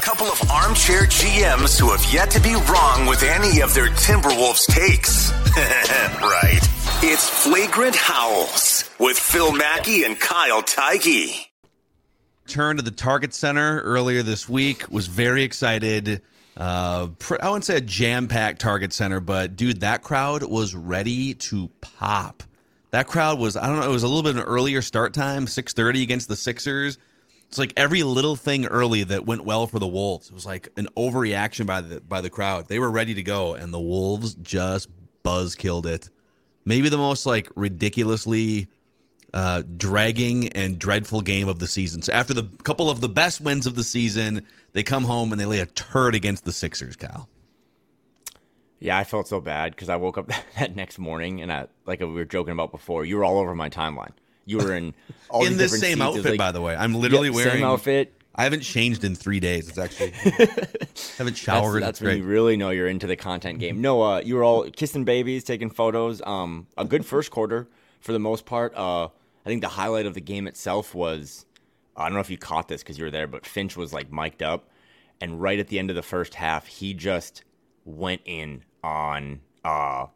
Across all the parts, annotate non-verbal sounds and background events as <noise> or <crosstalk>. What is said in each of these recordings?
couple of armchair GMs who have yet to be wrong with any of their Timberwolves takes. <laughs> right. It's Flagrant Howls with Phil Mackey and Kyle Theige. Turned to the Target Center earlier this week. Was very excited. Uh, I wouldn't say a jam-packed Target Center, but dude, that crowd was ready to pop. That crowd was I don't know. It was a little bit of an earlier start time, six thirty against the Sixers it's like every little thing early that went well for the Wolves. It was like an overreaction by the by the crowd. They were ready to go, and the Wolves just buzz killed it. Maybe the most like ridiculously uh, dragging and dreadful game of the season. So after the couple of the best wins of the season, they come home and they lay a turd against the Sixers. Cal. Yeah, I felt so bad because I woke up <laughs> that next morning and I, like we were joking about before, you were all over my timeline. You were in <laughs> all in this same outfit, like, by the way. I'm literally yep, wearing same outfit. I haven't changed in three days. It's actually <laughs> haven't showered. That's, that's when you really know you're into the content game. No, uh, you were all kissing babies, taking photos. Um, a good first quarter for the most part. Uh, I think the highlight of the game itself was I don't know if you caught this because you were there, but Finch was like mic'd up, and right at the end of the first half, he just went in on uh,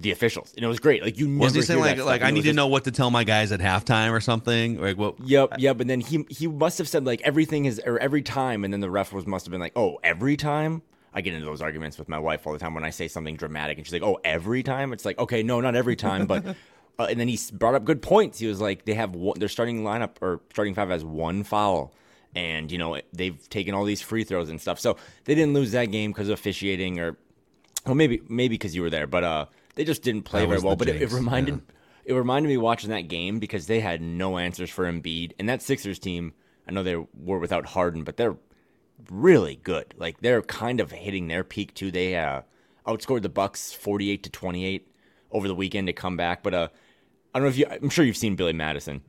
the officials, and it was great. Like you never was he saying like like I need to just, know what to tell my guys at halftime or something? Like what? Yep, yep. And then he he must have said like everything is or every time, and then the ref was must have been like, oh, every time. I get into those arguments with my wife all the time when I say something dramatic, and she's like, "Oh, every time." It's like, okay, no, not every time, but. <laughs> Uh, and then he brought up good points. He was like, they have one, their starting lineup or starting five has one foul, and you know they've taken all these free throws and stuff. So they didn't lose that game because of officiating, or well, maybe maybe because you were there, but uh, they just didn't play that very well. But it, it, reminded yeah. it reminded me watching that game because they had no answers for Embiid and that Sixers team. I know they were without Harden, but they're really good. Like they're kind of hitting their peak too. They uh, outscored the Bucks forty eight to twenty eight over the weekend to come back. But uh, I don't know if you. I'm sure you've seen Billy Madison,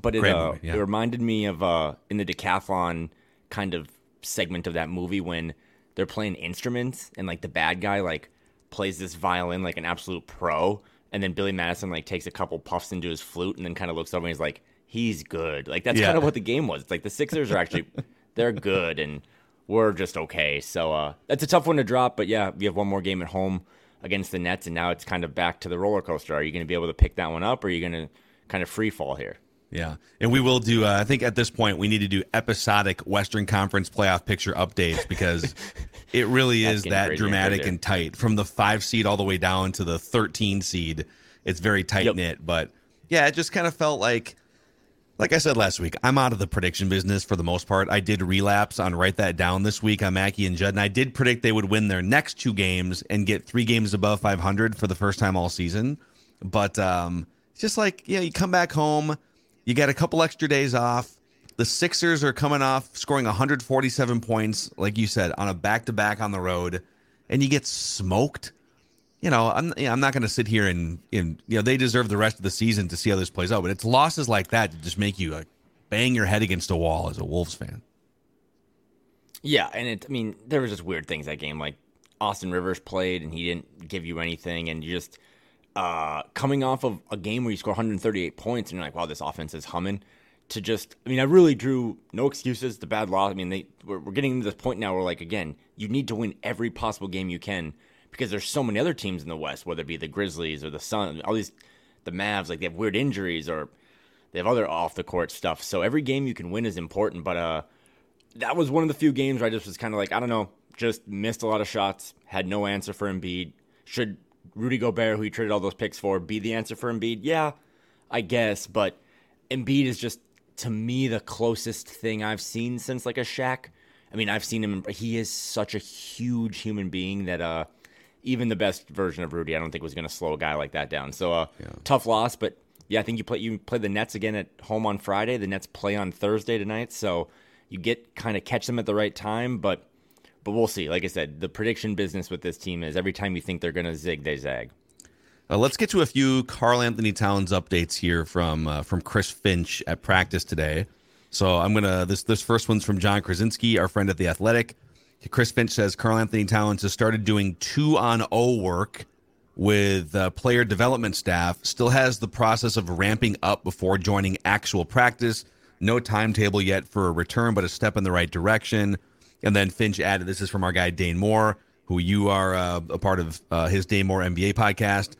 but it uh, yeah. it reminded me of uh, in the decathlon kind of segment of that movie when they're playing instruments and like the bad guy like plays this violin like an absolute pro, and then Billy Madison like takes a couple puffs into his flute and then kind of looks over and he's like, he's good. Like that's yeah. kind of what the game was. It's like the Sixers are actually <laughs> they're good and we're just okay. So uh, that's a tough one to drop, but yeah, we have one more game at home against the Nets, and now it's kind of back to the roller coaster. Are you going to be able to pick that one up, or are you going to kind of free fall here? Yeah, and we will do. Uh, I think at this point we need to do episodic Western Conference playoff picture updates because <laughs> it really is that dramatic and tight from the five seed all the way down to the thirteen seed. It's very tight knit, but yeah, it just kind of felt like, like I said last week, I'm out of the prediction business for the most part. I did relapse on write that down this week on Mackey and Judd, and I did predict they would win their next two games and get three games above 500 for the first time all season. But um, it's just like yeah, you come back home you got a couple extra days off. The Sixers are coming off scoring 147 points, like you said, on a back to back on the road, and you get smoked. You know, I'm you know, I'm not going to sit here and, and you know they deserve the rest of the season to see how this plays out, but it's losses like that to just make you like bang your head against a wall as a Wolves fan. Yeah, and it. I mean, there was just weird things that game. Like Austin Rivers played and he didn't give you anything, and you just uh, coming off of a game where you score 138 points and you're like, wow, this offense is humming. To just, I mean, I really drew no excuses. The bad loss. I mean, they we're, we're getting to this point now where, like, again, you need to win every possible game you can because there's so many other teams in the West, whether it be the Grizzlies or the Sun, all these, the Mavs, like they have weird injuries or they have other off the court stuff. So every game you can win is important. But uh, that was one of the few games where I just was kind of like, I don't know, just missed a lot of shots, had no answer for Embiid. Should Rudy Gobert, who he traded all those picks for, be the answer for Embiid? Yeah, I guess, but Embiid is just to me the closest thing I've seen since like a Shaq. I mean, I've seen him. He is such a huge human being that uh, even the best version of Rudy, I don't think was going to slow a guy like that down. So, uh, yeah. tough loss, but yeah, I think you play you play the Nets again at home on Friday. The Nets play on Thursday tonight, so you get kind of catch them at the right time. But but we'll see. Like I said, the prediction business with this team is every time you think they're going to zig, they zag. Uh, let's get to a few Karl-Anthony Towns updates here from uh, from Chris Finch at practice today. So I'm gonna this this first one's from Jon Krawczynski, our friend at the Athletic. Chris Finch says Karl-Anthony Towns has started doing two on O work with uh, player development staff. Still has the process of ramping up before joining actual practice. No timetable yet for a return, but a step in the right direction. And then Finch added, "This is from our guy Dane Moore, who you are uh, a part of uh, his Dane Moore NBA podcast."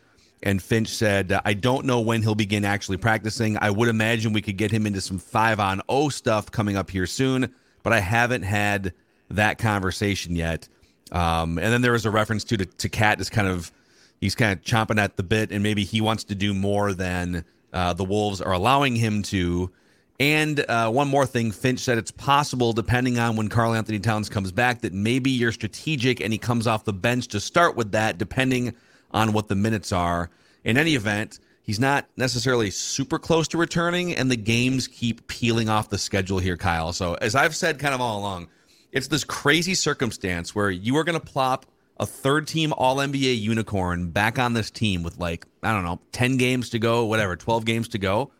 And Finch said, I don't know when he'll begin actually practicing. I would imagine we could get him into some five on O stuff coming up here soon, but I haven't had that conversation yet. Um, and then there was a reference to, to, Cat is kind of, he's kind of chomping at the bit, and maybe he wants to do more than uh, the Wolves are allowing him to. And uh, one more thing, Finch said it's possible, depending on when Karl-Anthony Towns comes back, that maybe you're strategic and he comes off the bench to start with that, depending on what the minutes are. In any event, he's not necessarily super close to returning, and the games keep peeling off the schedule here, Kyle. So, as I've said kind of all along, it's this crazy circumstance where you are going to plop a third team All NBA unicorn back on this team with like, I don't know, 10 games to go, whatever, 12 games to go.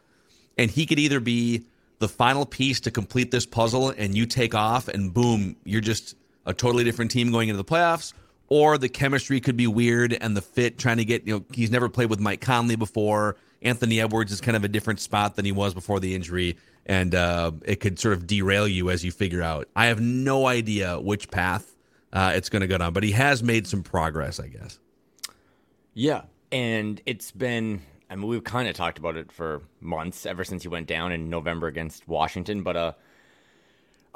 And he could either be the final piece to complete this puzzle and you take off and boom, you're just a totally different team going into the playoffs, or the chemistry could be weird and the fit trying to get you know he's never played with Mike Conley before. Anthony Edwards is kind of a different spot than he was before the injury, and uh, it could sort of derail you as you figure out. I have no idea which path uh, it's going to go down, but he has made some progress, I guess. Yeah, and it's been. I mean, we've kind of talked about it for months ever since he went down in November against Washington, but uh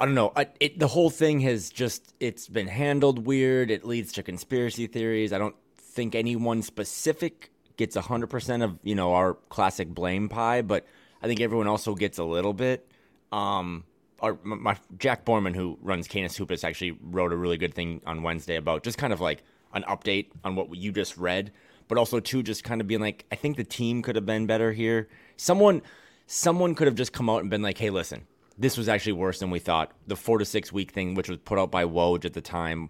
I don't know. I, it, the whole thing has just it's been handled weird. It leads to conspiracy theories. I don't think anyone specific gets 100% of, you know, our classic blame pie, but I think everyone also gets a little bit. Um our, my Jack Borman who runs Canis Hoopus actually wrote a really good thing on Wednesday about just kind of like an update on what you just read, but also too just kind of being like I think the team could have been better here. Someone someone could have just come out and been like, "Hey, listen, this was actually worse than we thought. The four to six week thing, which was put out by Woj at the time,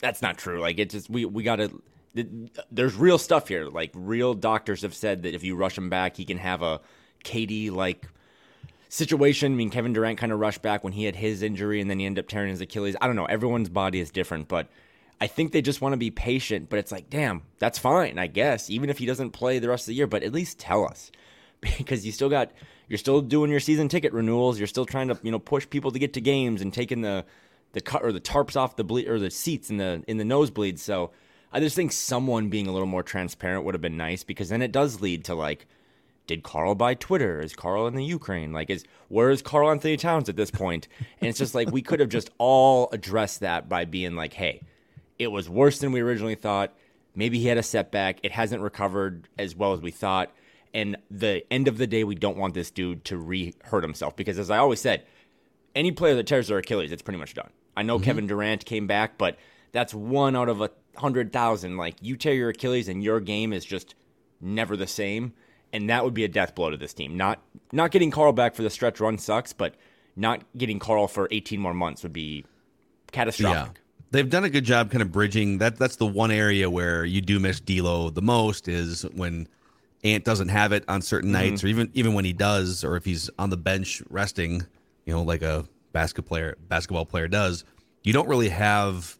that's not true. Like it just we we got to. There's real stuff here. Like real doctors have said that if you rush him back, he can have a KD like situation. I mean, Kevin Durant kind of rushed back when he had his injury, and then he ended up tearing his Achilles. I don't know. Everyone's body is different, but I think they just want to be patient. But it's like, damn, that's fine, I guess. Even if he doesn't play the rest of the year, but at least tell us <laughs> because you still got you're still doing your season ticket renewals. You're still trying to you know push people to get to games and taking the the cut or the tarps off the ble- or the seats in the in the nosebleeds. So I just think someone being a little more transparent would have been nice because then it does lead to like, did Karl buy Twitter? Is Karl in the Ukraine? Like, is where is Karl Anthony Towns at this point? And it's just like we could have just all addressed that by being like, hey, it was worse than we originally thought. Maybe he had a setback. It hasn't recovered as well as we thought and the end of the day, we don't want this dude to re hurt himself because, as I always said, any player that tears their Achilles, it's pretty much done. I know mm-hmm. Kevin Durant came back, but that's one out of a hundred thousand. Like you tear your Achilles and your game is just never the same, and that would be a death blow to this team. Not not getting Karl back for the stretch run sucks, but not getting Karl for 18 more months would be catastrophic. Yeah. They've done a good job kind of bridging that. That's the one area where you do miss D'Lo the most is when Ant doesn't have it on certain mm-hmm. nights, or even even when he does, or if he's on the bench resting, you know, like a basketball player basketball player does, you don't really have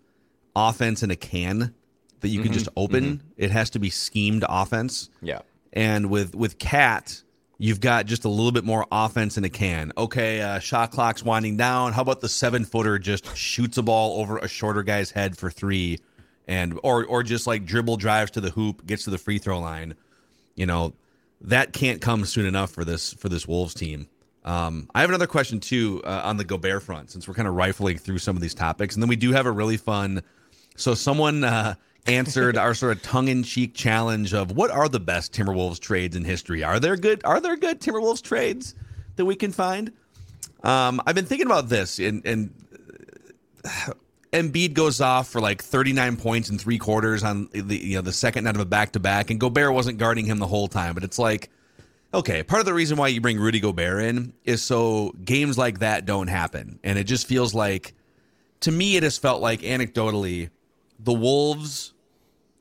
offense in a can that you mm-hmm. can just open. Mm-hmm. It has to be schemed offense. Yeah. And with with Cat, you've got just a little bit more offense in a can. Okay, uh, shot clock's winding down. How about the seven footer just shoots a ball over a shorter guy's head for three, and or or just like dribble drives to the hoop, gets to the free throw line you know that can't come soon enough for this for this Wolves team. Um, I have another question too uh, on the Gobert front, since we're kind of rifling through some of these topics, and then we do have a really fun. So someone uh, answered our sort of tongue-in-cheek challenge of what are the best Timberwolves trades in history? Are there good? Are there good Timberwolves trades that we can find? Um, I've been thinking about this, and and Embiid goes off for like 39 points in three quarters on the you know the second night of a back to back, and Gobert wasn't guarding him the whole time. But it's like, okay, part of the reason why you bring Rudy Gobert in is so games like that don't happen, and it just feels like to me, it has felt like anecdotally, the Wolves,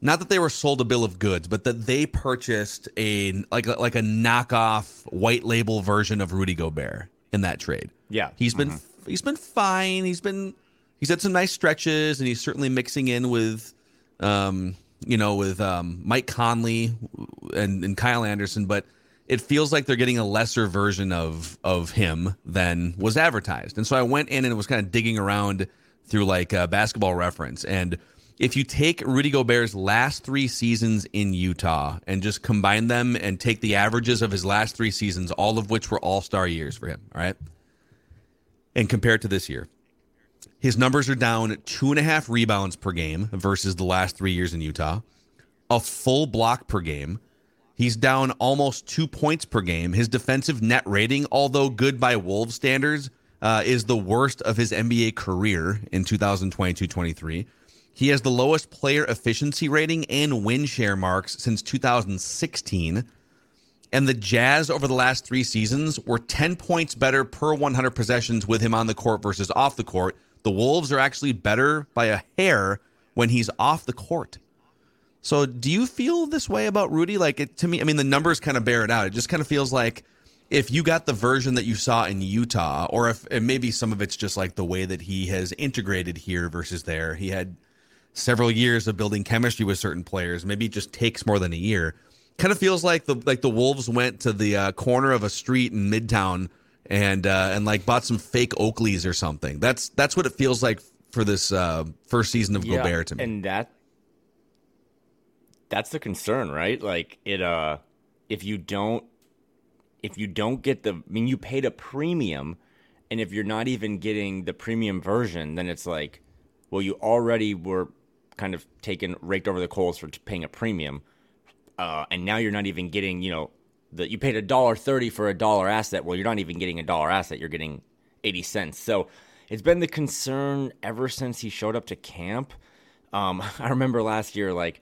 not that they were sold a bill of goods, but that they purchased a like a, like a knockoff white label version of Rudy Gobert in that trade. Yeah, he's been mm-hmm. he's been fine. He's been he's had some nice stretches, and he's certainly mixing in with, um, you know, with um, Mike Conley and and Kyle Anderson, but it feels like they're getting a lesser version of of him than was advertised. And so I went in and was kind of digging around through like a basketball reference and if you take Rudy Gobert's last three seasons in Utah and just combine them and take the averages of his last three seasons, all of which were all star years for him, all right? And compare it to this year, his numbers are down two and a half rebounds per game versus the last three years in Utah, a full block per game. He's down almost two points per game. His defensive net rating, although good by Wolves standards, uh, is the worst of his NBA career in 2022 23. He has the lowest player efficiency rating and win share marks since 2016. And the Jazz over the last three seasons were 10 points better per 100 possessions with him on the court versus off the court. The Wolves are actually better by a hair when he's off the court. So, do you feel this way about Rudy? Like, it, to me, I mean, the numbers kind of bear it out. It just kind of feels like if you got the version that you saw in Utah, or if maybe some of it's just like the way that he has integrated here versus there. He had several years of building chemistry with certain players. Maybe it just takes more than a year. Kind of feels like the like the Wolves went to the uh, corner of a street in Midtown and uh, and like bought some fake Oakleys or something. That's that's what it feels like for this uh, first season of yeah, Gobert to me. And that that's the concern, right? Like it uh if you don't if you don't get the I mean you paid a premium and if you're not even getting the premium version, then it's like, well, you already were kind of taken raked over the coals for paying a premium, uh, and now you're not even getting you know that you paid a dollar thirty for a dollar asset. Well, you're not even getting a dollar asset. You're getting eighty cents. So it's been the concern ever since he showed up to camp. Um, <laughs> I remember last year, like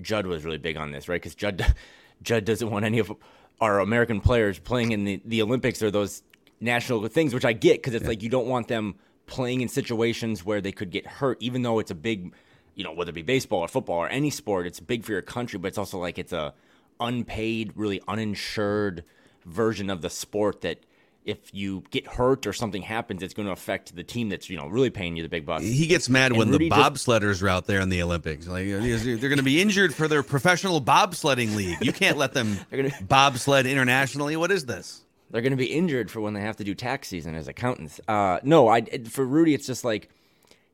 Judd was really big on this, right? Because Judd <laughs> Judd doesn't want any of our American players playing in the, the Olympics or those national things, which I get because it's yeah. like you don't want them playing in situations where they could get hurt, even though it's a big you know, whether it be baseball or football or any sport, it's big for your country, but it's also like it's a unpaid, really uninsured version of the sport that if you get hurt or something happens, it's going to affect the team that's you know really paying you the big bucks. He gets mad and when Rudy the bobsledders just, are out there in the Olympics. Like they're going to be injured for their professional bobsledding league. You can't let them <laughs> gonna, <laughs> bobsled internationally. What is this? They're going to be injured for when they have to do tax season as accountants. Uh, no, I for Rudy, it's just like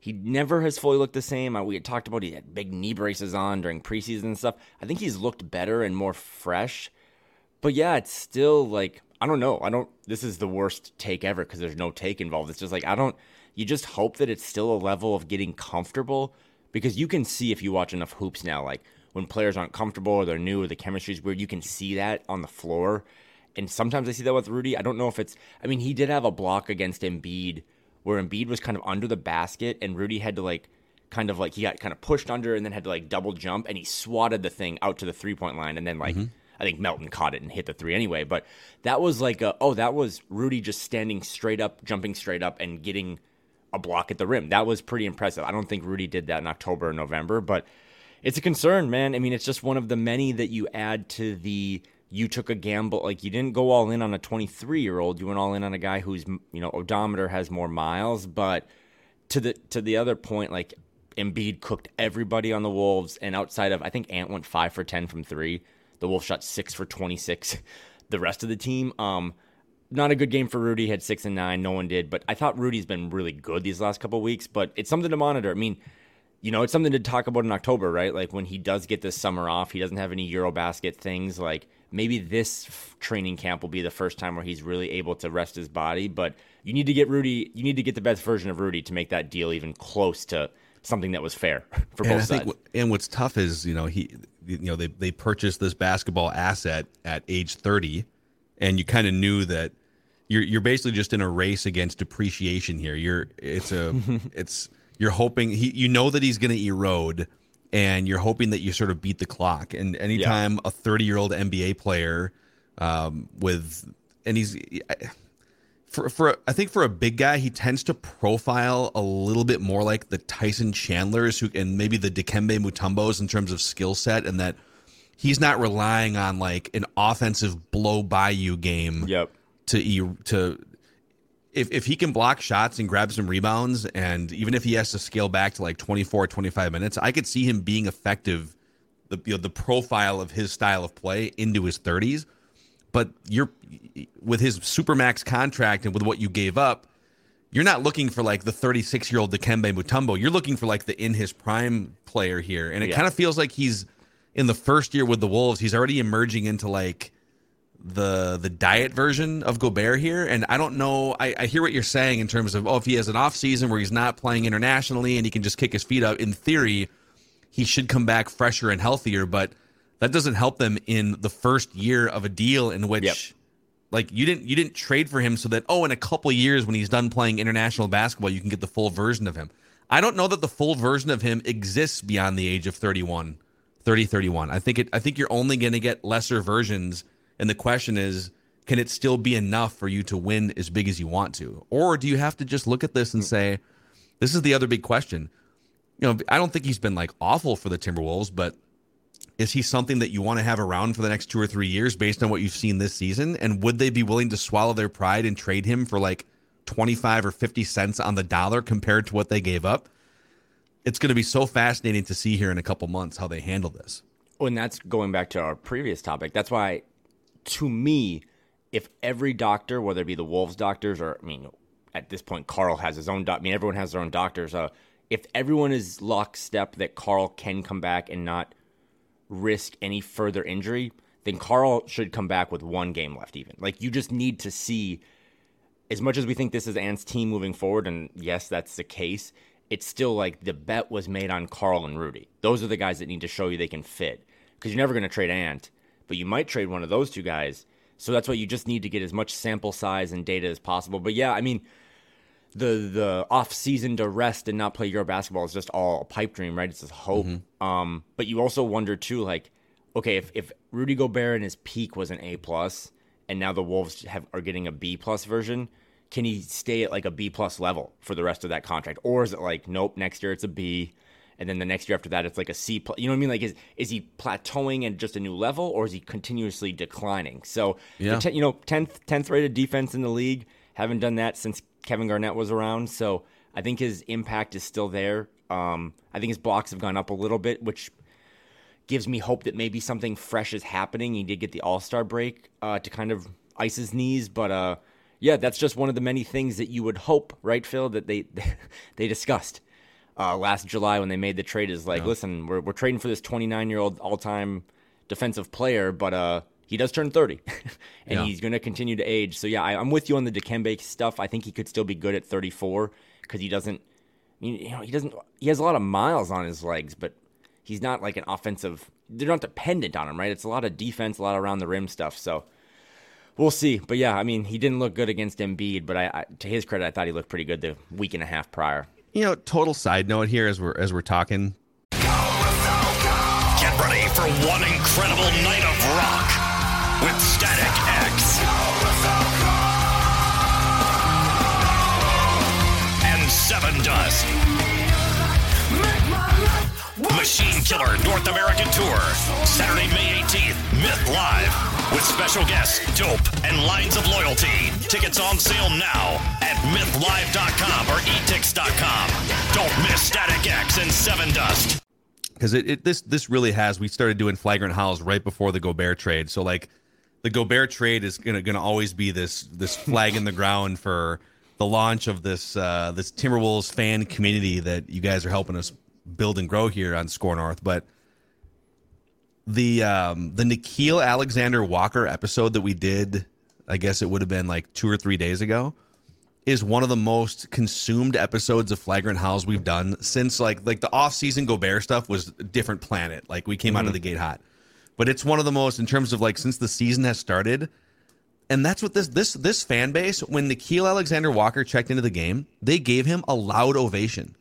he never has fully looked the same. Uh, we had talked about he had big knee braces on during preseason and stuff. I think he's looked better and more fresh. But yeah, it's still like I don't know. I don't. This is the worst take ever because there's no take involved. It's just like I don't. You just hope that it's still a level of getting comfortable because you can see if you watch enough hoops now, like when players aren't comfortable or they're new or the chemistry's weird, you can see that on the floor. And sometimes I see that with Rudy. I don't know if it's. I mean, he did have a block against Embiid where Embiid was kind of under the basket and Rudy had to like kind of like he got kind of pushed under and then had to like double jump and he swatted the thing out to the three point line and then like mm-hmm. I think Melton caught it and hit the three anyway. But that was like a, oh that was Rudy just standing straight up, jumping straight up and getting a block at the rim. That was pretty impressive. I don't think Rudy did that in October or November, but it's a concern, man. I mean, it's just one of the many that you add to the you took a gamble like you didn't go all in on a 23 year old you went all in on a guy who's you know odometer has more miles but to the to the other point like Embiid cooked everybody on the Wolves and outside of I think Ant went 5 for 10 from 3 the Wolves shot 6 for 26 <laughs> the rest of the team um not a good game for Rudy had 6 and 9 no one did but I thought Rudy's been really good these last couple weeks but it's something to monitor I mean you know, it's something to talk about in October, right? Like when he does get this summer off, he doesn't have any Eurobasket things. Like maybe this training camp will be the first time where he's really able to rest his body. But you need to get Rudy. You need to get the best version of Rudy to make that deal even close to something that was fair <laughs> for and both sides. Think, and what's tough is you know he you know they they purchased this basketball asset at age thirty, and you kind of knew that. You're, you're basically just in a race against depreciation here. You're it's a <laughs> it's you're hoping he you know that he's going to erode and you're hoping that you sort of beat the clock. And anytime yeah. a 30 year old NBA player um, with, and he's for for I think for a big guy, he tends to profile a little bit more like the Tyson Chandlers who and maybe the Dikembe Mutombos in terms of skill set, and that he's not relying on like an offensive blow by you game. Yep. To to if if he can block shots and grab some rebounds, and even if he has to scale back to like 24, 25 minutes, I could see him being effective. The you know, the profile of his style of play into his 30s but you're with his supermax contract and with what you gave up, you're not looking for like the 36 year old Dikembe Mutombo. You're looking for like the in his prime player here, and it yeah. kind of feels like he's in the first year with the Wolves. He's already emerging into like the the diet version of Gobert here, and I don't know. I, I hear what you're saying in terms of oh, if he has an off season where he's not playing internationally and he can just kick his feet up. In theory, he should come back fresher and healthier, but that doesn't help them in the first year of a deal in which yep. like you didn't you didn't trade for him so that oh in a couple years when he's done playing international basketball you can get the full version of him. I don't know that the full version of him exists beyond the age of 31, 30 31. I think it I think you're only going to get lesser versions and the question is can it still be enough for you to win as big as you want to? Or do you have to just look at this and say this is the other big question. You know, I don't think he's been like awful for the Timberwolves, but is he something that you want to have around for the next two or three years based on what you've seen this season? And would they be willing to swallow their pride and trade him for like 25 or 50 cents on the dollar compared to what they gave up? It's going to be so fascinating to see here in a couple months how they handle this. Oh, and that's going back to our previous topic. That's why, to me, if every doctor, whether it be the Wolves doctors or, I mean, at this point, Karl has his own. I mean, everyone has their own doctors. Uh, if everyone is lockstep that Karl can come back and not risk any further injury, then Karl should come back with one game left, even. Like, you just need to see, as much as we think this is Ant's team moving forward, and yes, that's the case, it's still like the bet was made on Karl and Rudy. Those are the guys that need to show you they can fit. Because you're never going to trade Ant, but you might trade one of those two guys. So that's why you just need to get as much sample size and data as possible. But yeah, I mean, the the off season to rest and not play Euro basketball is just all a pipe dream, right? It's just hope. Mm-hmm. Um, but you also wonder too, like, okay, if if Rudy Gobert in his peak was an A plus, and now the Wolves have are getting a B plus version, can he stay at like a B plus level for the rest of that contract, or is it like, nope, next year it's a B, and then the next year after that it's like a C plus? You know what I mean? Like, is is he plateauing at just a new level, or is he continuously declining? So, yeah. you know, tenth tenth rated defense in the league. Haven't done that since Kevin Garnett was around. So I think his impact is still there. Um, I think his blocks have gone up a little bit, which gives me hope that maybe something fresh is happening. He did get the All Star break uh, to kind of ice his knees, but uh, yeah, that's just one of the many things that you would hope, right, Phil, that they <laughs> they discussed uh, last July when they made the trade. Is like, listen, we're we're trading for this 29 year old all time defensive player, but uh, he does turn 30 <laughs> and yeah. he's going to continue to age. So yeah, I, am with you on the Dikembe stuff. I think he could still be good at 34 because he doesn't, you know, he doesn't, he has a lot of miles on his legs, but he's not like an offensive, they're not dependent on him, right? It's a lot of defense, a lot around the rim stuff. So we'll see. But yeah, I mean, he didn't look good against Embiid, but I, I to his credit, I thought he looked pretty good the week and a half prior. You know, total side note here as we're, as we're talking. Get ready for one incredible night of rock with Static X. And Sevendust. Machine Killer North American Tour. Saturday, May 18th, Myth Live. With special guests, Dope and Lines of Loyalty. Tickets on sale now at mythlive.com or etix.com. Don't miss Static X and Sevendust. because it, it, this this really has we started doing flagrant howls right before the Gobert trade. So like the Gobert trade is gonna gonna always be this this flag in the ground for the launch of this uh, this Timberwolves fan community that you guys are helping us build and grow here on SKOR North. But the um, the Nickeil Alexander Walker episode that we did, I guess it would have been like two or three days ago, is one of the most consumed episodes of Flagrant Howls we've done since like like the off season Gobert stuff was a different planet. Like we came mm-hmm. out of mm-hmm. the gate hot but it's one of the most in terms of like since the season has started. And that's what this this this fan base when Nickeil Alexander Walker checked into the game, they gave him a loud ovation.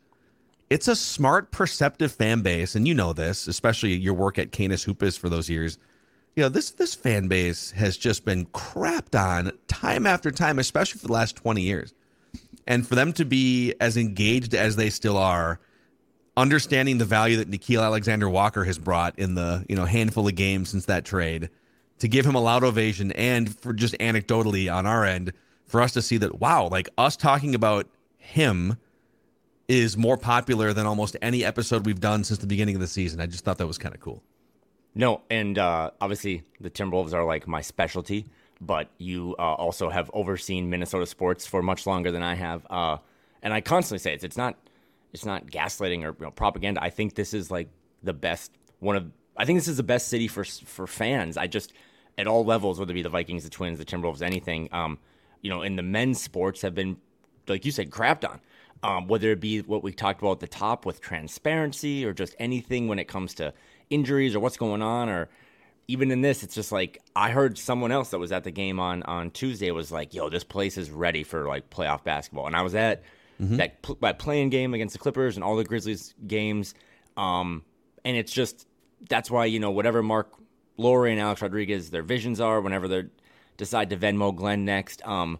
It's a smart, perceptive fan base, and you know this, especially your work at Canis Hoopus for those years. you know this this fan base has just been crapped on time after time, especially for the last twenty years, and for them to be as engaged as they still are, understanding the value that Nickeil Alexander Walker has brought in the you know handful of games since that trade, to give him a loud ovation, and for just anecdotally on our end, for us to see that wow, like us talking about him is more popular than almost any episode we've done since the beginning of the season. I just thought that was kind of cool. No, and uh, obviously the Timberwolves are like my specialty, but you uh, also have overseen Minnesota sports for much longer than I have, uh, and I constantly say it's it's not it's not gaslighting or you know, propaganda. I think this is like the best one of I think this is the best city for for fans. I just at all levels, whether it be the Vikings, the Twins, the Timberwolves, anything, um, you know, in the men's sports have been like you said, crapped on. Um, whether it be what we talked about at the top with transparency or just anything when it comes to injuries or what's going on or even in this it's just like i heard someone else that was at the game on on tuesday was like yo this place is ready for like playoff basketball and i was at mm-hmm. that, pl- that play-in game against the clippers and all the grizzlies games um and it's just that's why you know whatever Marc Lore and alex rodriguez their visions are whenever they decide to venmo Glen next um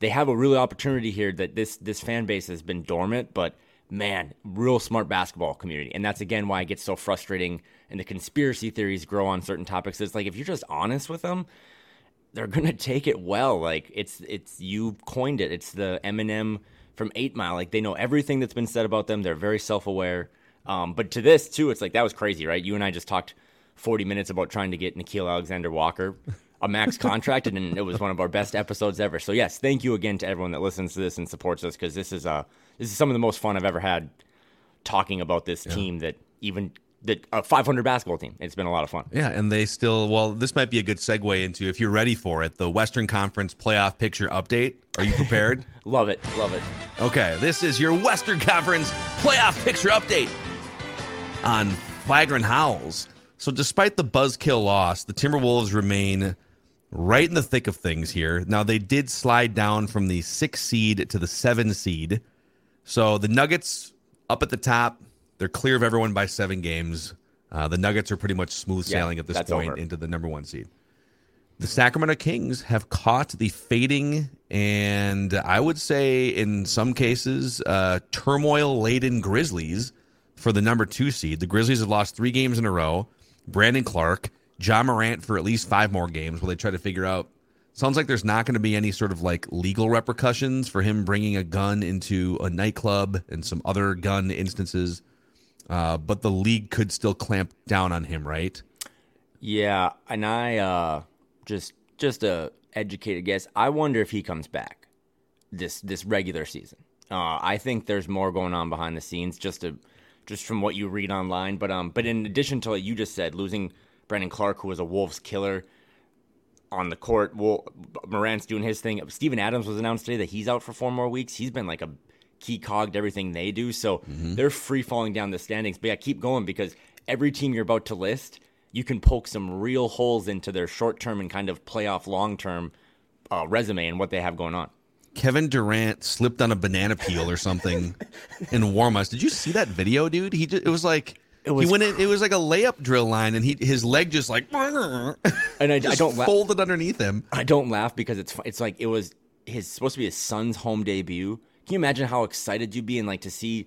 they have a real opportunity here that this this fan base has been dormant but man, real smart basketball community. And that's again why it gets so frustrating and the conspiracy theories grow on certain topics. It's like if you're just honest with them, they're gonna <laughs> take it well. Like it's it's you coined it. It's the Eminem from Eight Mile. Like they know everything that's been said about them. They're very self aware. Um, but to this too, it's like that was crazy, right? You and I just talked 40 minutes about trying to get Nickeil Alexander Walker a max contract, and it was one of our best episodes ever. So yes, thank you again to everyone that listens to this and supports us because this is a this is some of the most fun I've ever had talking about this yeah. team that even that a 500 basketball team. It's been a lot of fun. Yeah, and they still well, this might be a good segue into if you're ready for it, the Western Conference playoff picture update. Are you prepared? <laughs> love it, love it. Okay, this is your Western Conference playoff picture update on Flagrant Howls. So, despite the buzzkill loss, the Timberwolves remain right in the thick of things here. Now, they did slide down from the six seed to the seven seed. So the Nuggets up at the top, they're clear of everyone by seven games. Uh, the Nuggets are pretty much smooth sailing yeah, at this point over. into the number one seed. The Sacramento Kings have caught the fading and I would say in some cases uh, turmoil laden Grizzlies for the number two seed. The Grizzlies have lost three games in a row. Brandon Clarke, Ja Morant for at least five more games while they try to figure out Sounds like there's not going to be any sort of like legal repercussions for him bringing a gun into a nightclub and some other gun instances. Uh, but the league could still clamp down on him, right? Yeah, and I uh, just just a educated guess. I wonder if he comes back this this regular season. Uh, I think there's more going on behind the scenes, just to just from what you read online. But um, but in addition to what you just said, losing Brandon Clarke, who was a Wolves killer, on the court. Well, Morant's doing his thing. Steven Adams was announced today that he's out for four more weeks. He's been like a key cog to everything they do. So mm-hmm. they're free falling down the standings. But yeah, keep going because every team you're about to list, you can poke some real holes into their short term and kind of playoff long term uh, resume and what they have going on. Kevin Durant slipped on a banana peel or something <laughs> in warmups. Did you see that video, dude? He just, it was like it was he went in. It was like a layup drill line, and he his leg just like <laughs> and I, I don't folded underneath him. I don't laugh because it's it's like it was his supposed to be his son's home debut. Can you imagine how excited you'd be and like to see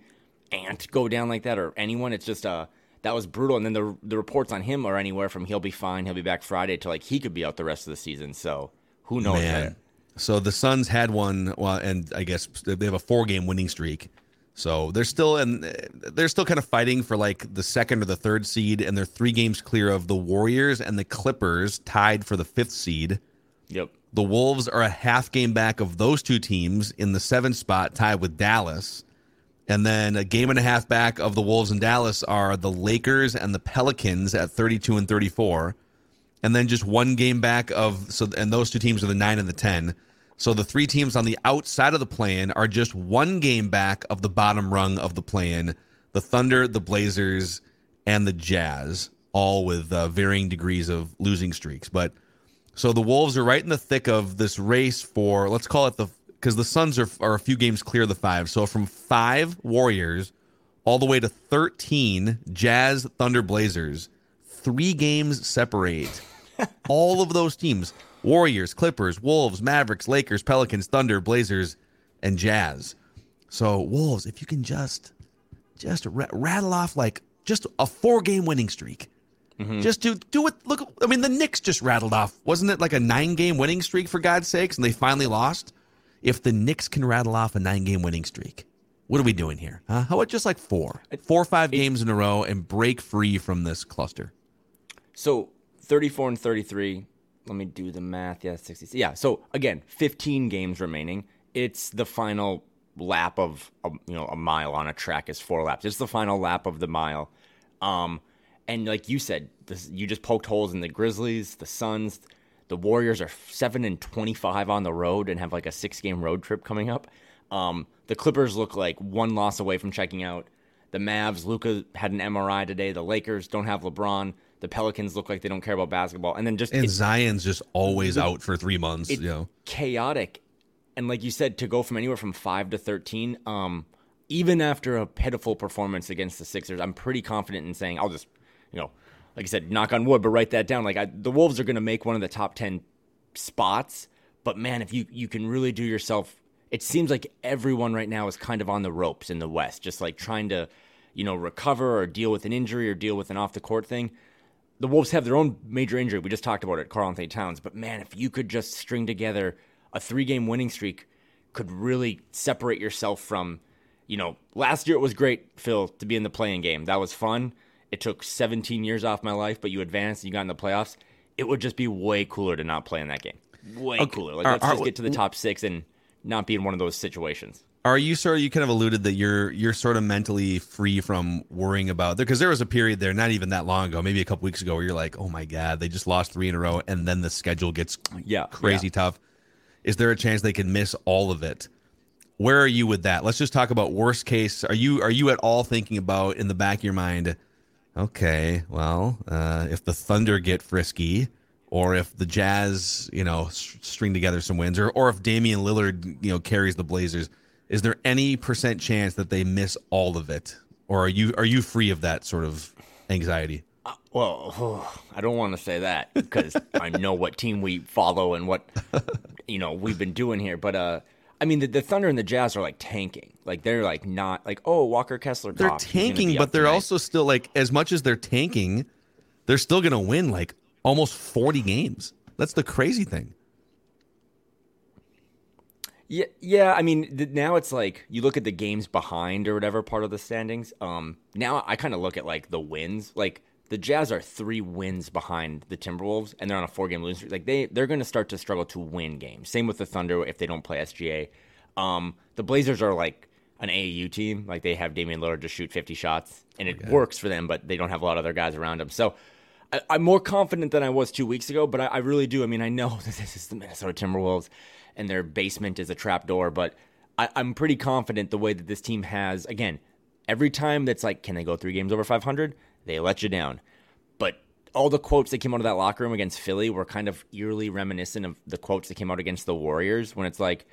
Ant go down like that or anyone? It's just uh that was brutal. And then the the reports on him are anywhere from he'll be fine, he'll be back Friday to like he could be out the rest of the season. So who knows? Man. So the Suns had one, well, and I guess they have a four game winning streak. So they're still and they're still kind of fighting for like the second or the third seed, and they're three games clear of the Warriors and the Clippers, tied for the fifth seed. Yep. The Wolves are a half game back of those two teams in the seventh spot, tied with Dallas. And then a game and a half back of the Wolves and Dallas are the Lakers and the Pelicans at 32 and 34. And then just one game back of so and those two teams are the 9 and the 10. So the three teams on the outside of the play-in are just one game back of the bottom rung of the play-in the Thunder, the Blazers, and the Jazz, all with uh, varying degrees of losing streaks. But so the Wolves are right in the thick of this race for, let's call it the, because the Suns are, are a few games clear of the five. So from five Warriors all the way to 13 Jazz, Thunder, Blazers, three games separate <laughs> all of those teams Warriors, Clippers, Wolves, Mavericks, Lakers, Pelicans, Thunder, Blazers, and Jazz. So, Wolves, if you can just just rattle off like just a four game winning streak. Mm-hmm. Just do do it. Look, I mean, the Knicks just rattled off, wasn't it like a nine game winning streak for God's sakes, and they finally lost. If the Knicks can rattle off a nine game winning streak, what are we doing here? Huh? How about just like four, four or five games in a row and break free from this cluster? So 34 and 33. Let me do the math. Yeah, 60. Yeah. So again, 15 games remaining. It's the final lap of a, you know a mile on a track is four laps. It's the final lap of the mile. Um, and like you said, this, you just poked holes in the Grizzlies, the Suns, the Warriors are seven and twenty-five on the road and have like a six-game road trip coming up. Um, the Clippers look like one loss away from checking out. The Mavs, Luka had an MRI today. The Lakers don't have LeBron. The Pelicans look like they don't care about basketball. And then just and Zion's just always out for three months. you know, chaotic. And like you said, to go from anywhere from five to thirteen, um, even after a pitiful performance against the Sixers, I'm pretty confident in saying I'll just you know, like I said, knock on wood, but write that down. Like I, the Wolves are going to make one of the top ten spots, but man, if you you can really do yourself, it seems like everyone right now is kind of on the ropes in the West, just like trying to, you know, recover or deal with an injury or deal with an off the court thing. The Wolves have their own major injury. We just talked about it, Karl-Anthony Towns. But man, if you could just string together a three game winning streak, could really separate yourself from, you know, last year it was great, Phil, to be in the play-in game. That was fun it took 17 years off my life, but you advanced and you got in the playoffs, it would just be way cooler to not play in that game. Way okay. cooler. Like, let's just get to the top six and not be in one of those situations. Are you sort of you kind of alluded that you're you're sort of mentally free from worrying about there because there was a period there not even that long ago maybe a couple weeks ago where you're like oh my god they just lost three in a row and then the schedule gets yeah crazy yeah. tough. Is there a chance they can miss all of it? Where are you with that? Let's just talk about worst case. Are you are you at all thinking about in the back of your mind? okay, well, uh, if the Thunder get frisky, or if the Jazz, you know, string together some wins, or or if Damian Lillard, you know, carries the Blazers, is there any percent chance that they miss all of it, or are you are you free of that sort of anxiety? Uh, well, oh, <sighs> I don't want to say that because I know what team we follow and what you know we've been doing here, but uh, I mean, the, the, Thunder and the Jazz are like tanking. Like they're like not like oh Walker Kessler. They're tanking, but they're tonight. also still like as much as they're tanking, they're still going to win like almost forty games. That's the crazy thing. Yeah, yeah. I mean, now it's like you look at the games behind or whatever part of the standings. Um, now I kind of look at like the wins. Like the Jazz are three wins behind the Timberwolves, and they're on a four game losing streak. Like they they're going to start to struggle to win games. Same with the Thunder if they don't play SGA. Um, the Blazers are like an AAU team. Like they have Damian Lillard just shoot 50 shots, and it okay. works for them, but they don't have a lot of other guys around them. So I, am more confident than I was two weeks ago, but I, I really do. I mean, I know <laughs> that this is the Minnesota Timberwolves, and their basement is a trap door, but I, I'm pretty confident the way that this team has again. Every time that's like, can they go three games over 500? They let you down. But all the quotes that came out of that locker room against Philly were kind of eerily reminiscent of the quotes that came out against the Warriors when it's like,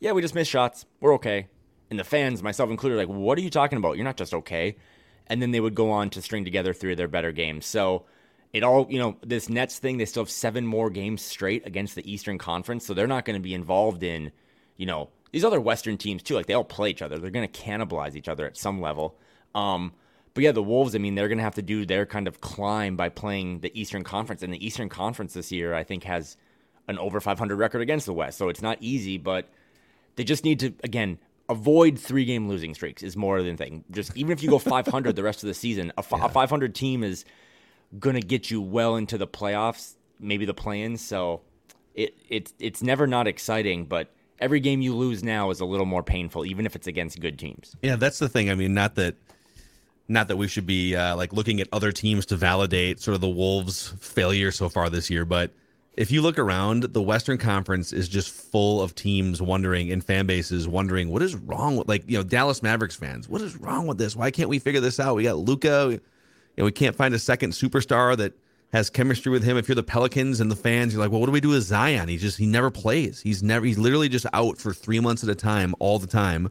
yeah, we just missed shots. We're okay. And the fans, myself included, like, what are you talking about? You're not just okay. And then they would go on to string together three of their better games. So it all, you know, this Nets thing, they still have seven more games straight against the Eastern Conference. So they're not going to be involved in, you know, these other Western teams too. Like they all play each other. They're going to cannibalize each other at some level. Um, but yeah, the Wolves, I mean, they're going to have to do their kind of climb by playing the Eastern Conference. And the Eastern Conference this year, I think, has an over 500 record against the West. So it's not easy, but they just need to, again, avoid three game losing streaks is more than thing. Just even if you go 500 the rest of the season, a, yeah. a 500 team is going to get you well into the playoffs, maybe the play-ins. So it, it, it's never not exciting, but every game you lose now is a little more painful, even if it's against good teams. Yeah, that's the thing. I mean, not that not that we should be uh, like looking at other teams to validate sort of the Wolves' failure so far this year, but if you look around, the Western Conference is just full of teams wondering and fan bases wondering what is wrong with like you know Dallas Mavericks fans. What is wrong with this? Why can't we figure this out? We got Luka, know, we can't find a second superstar that has chemistry with him. If you're the Pelicans and the fans, you're like, well, what do we do with Zion? He just he never plays. He's never he's literally just out for three months at a time all the time.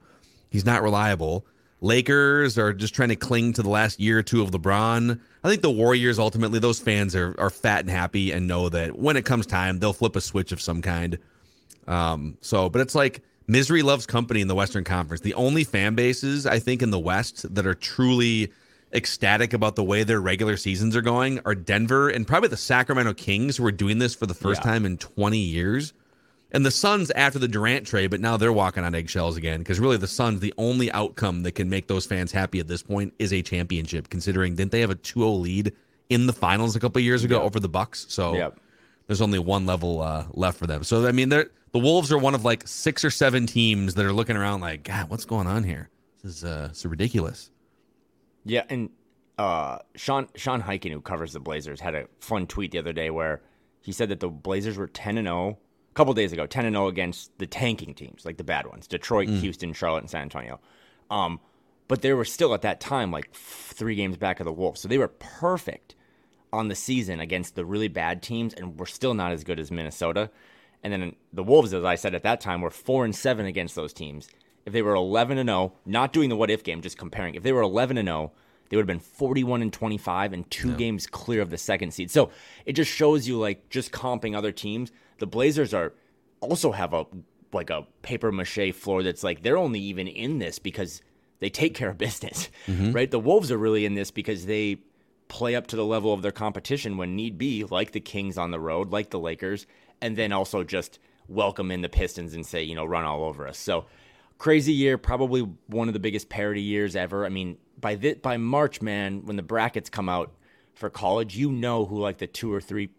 He's not reliable. Lakers are just trying to cling to the last year or two of LeBron. I think the Warriors ultimately, those fans are are fat and happy and know that when it comes time, they'll flip a switch of some kind. Um, so, but it's like misery loves company in the Western Conference. The only fan bases I think in the West that are truly ecstatic about the way their regular seasons are going are Denver and probably the Sacramento Kings, who are doing this for the first yeah. time in 20 years. And the Suns after the Durant trade, but now they're walking on eggshells again because really the Suns, the only outcome that can make those fans happy at this point is a championship. Considering didn't they have a 2-0 lead in the finals a couple years ago yep. over the Bucks? So there's only one level uh, left for them. So I mean, they're the Wolves are one of like six or seven teams that are looking around like, God, what's going on here? This is uh, so ridiculous. Yeah, and uh, Sean Sean Highkin, who covers the Blazers, had a fun tweet the other day where he said that the Blazers were ten and zero oh a couple days ago, 10 and 0 against the tanking teams, like the bad ones Detroit, mm. Houston, Charlotte, and San Antonio. Um, but they were still at that time like three games back of the Wolves. So they were perfect on the season against the really bad teams and were still not as good as Minnesota. And then the Wolves, as I said at that time, were 4 and 7 against those teams. If they were 11 and 0, not doing the what if game, just comparing, if they were 11 and 0, they would have been 41 and 25 and two yeah. games clear of the second seed. So it just shows you like just comping other teams the Blazers are also have a like a paper mache floor that's like they're only even in this because they take care of business, mm-hmm. right? The Wolves are really in this because they play up to the level of their competition when need be, like the Kings on the road, like the Lakers, and then also just welcome in the Pistons and say, you know, run all over us. So crazy year, probably one of the biggest parity years ever. I mean, by th- by March, man, when the brackets come out for college, you know who like the two or three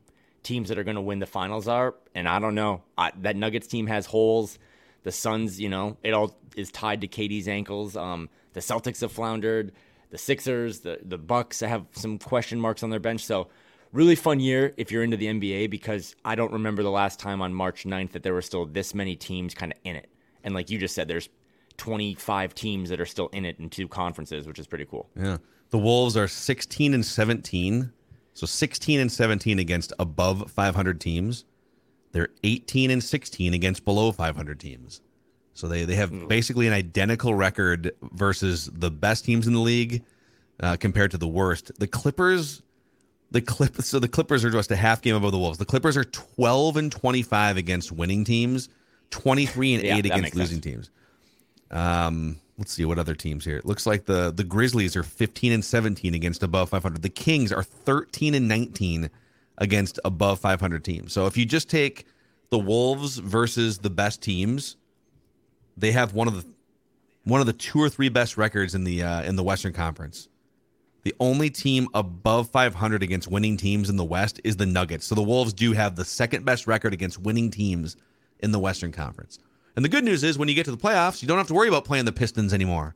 teams that are going to win the finals are. And I don't know. I, that Nuggets team has holes. The Suns, you know, it all is tied to KD's ankles. Um, the Celtics have floundered. The Sixers, the the Bucks have some question marks on their bench. So really fun year if you're into the NBA because I don't remember the last time on March 9th that there were still this many teams kind of in it. And like you just said, there's 25 teams that are still in it in two conferences, which is pretty cool. Yeah. The Wolves are 16 and 17 so 16 and 17 against above 500 teams. They're 18 and 16 against below 500 teams. So they, they have basically an identical record versus the best teams in the league uh, compared to the worst. The Clippers, the clip so the Clippers are just a half game above the Wolves. The Clippers are 12 and 25 against winning teams, 23 and yeah, 8 against losing sense. teams. Um, let's see what other teams here. It looks like the the Grizzlies are 15 and 17 against above 500. The Kings are 13 and 19 against above 500 teams. So if you just take the Wolves versus the best teams, they have one of the one of the two or three best records in the uh, in the Western Conference. The only team above 500 against winning teams in the West is the Nuggets. So the Wolves do have the second best record against winning teams in the Western Conference. And the good news is when you get to the playoffs, you don't have to worry about playing the Pistons anymore.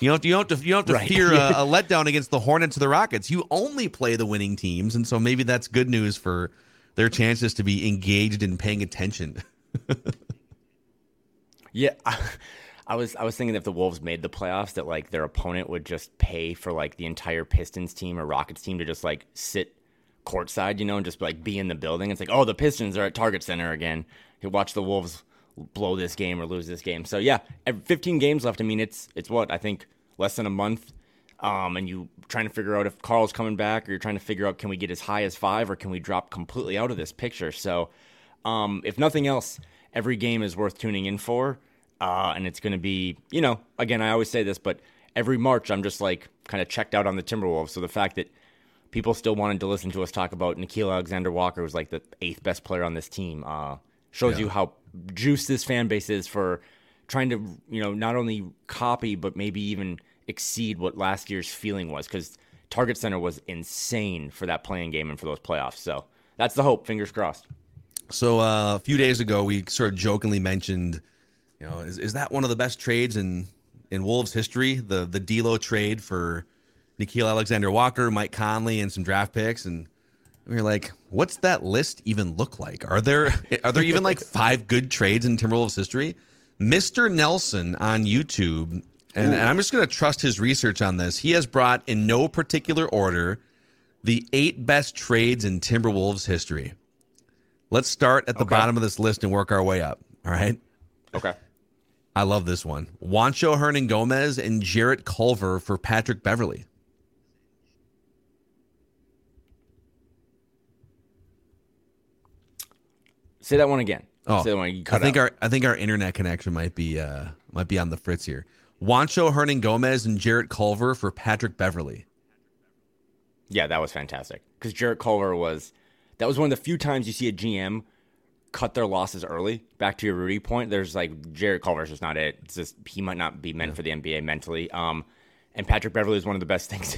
You don't, you don't have to, you don't have to right. fear a, <laughs> a letdown against the Hornets or the Rockets. You only play the winning teams. And so maybe that's good news for their chances to be engaged in paying attention. <laughs> yeah. I, <laughs> I was I was thinking if the Wolves made the playoffs that like their opponent would just pay for like the entire Pistons team or Rockets team to just like sit courtside, you know, and just like be in the building. It's like, oh, the Pistons are at Target Center again. You watch the Wolves blow this game or lose this game. So yeah, 15 games left. I mean, it's it's what I think less than a month. Um, and you trying to figure out if Karl's coming back, or you're trying to figure out can we get as high as five, or can we drop completely out of this picture? So, um, if nothing else, every game is worth tuning in for, uh, and it's going to be, you know, again, I always say this, but every March I'm just like kind of checked out on the Timberwolves. So the fact that people still wanted to listen to us talk about Nickeil Alexander Walker was like the eighth best player on this team uh, shows yeah. you how juiced this fan base is for trying to you know not only copy but maybe even exceed what last year's feeling was because Target Center was insane for that play-in game and for those playoffs. So that's the hope. Fingers crossed. So uh, a few days ago, we sort of jokingly mentioned, you know, is, is that one of the best trades in in Wolves history? The the D'Lo trade for Nickeil Alexander Walker, Mike Conley, and some draft picks, and we are like, what's that list even look like? Are there are there even like <laughs> five good trades in Timberwolves history? Mr. Nelson on YouTube, and, and I'm just going to trust his research on this. He has brought in no particular order the eight best trades in Timberwolves history. Let's start at the okay. bottom of this list and work our way up. All right. Okay. I love this one. Juancho Hernangomez and Jarrett Culver for Patrick Beverley. Say that one again. Oh, Say that one. I think out. our I think our internet connection might be uh might be on the fritz here. Wancho Juancho Hernangomez and Jarrett Culver for Patrick Beverley. Yeah, that was fantastic because Jarrett Culver was that was one of the few times you see a GM cut their losses early. Back to your Rudy point, there's like Jarrett Culver's just not it. It's just he might not be meant yeah. for the NBA mentally. Um, and Patrick Beverley is one of the best <laughs> things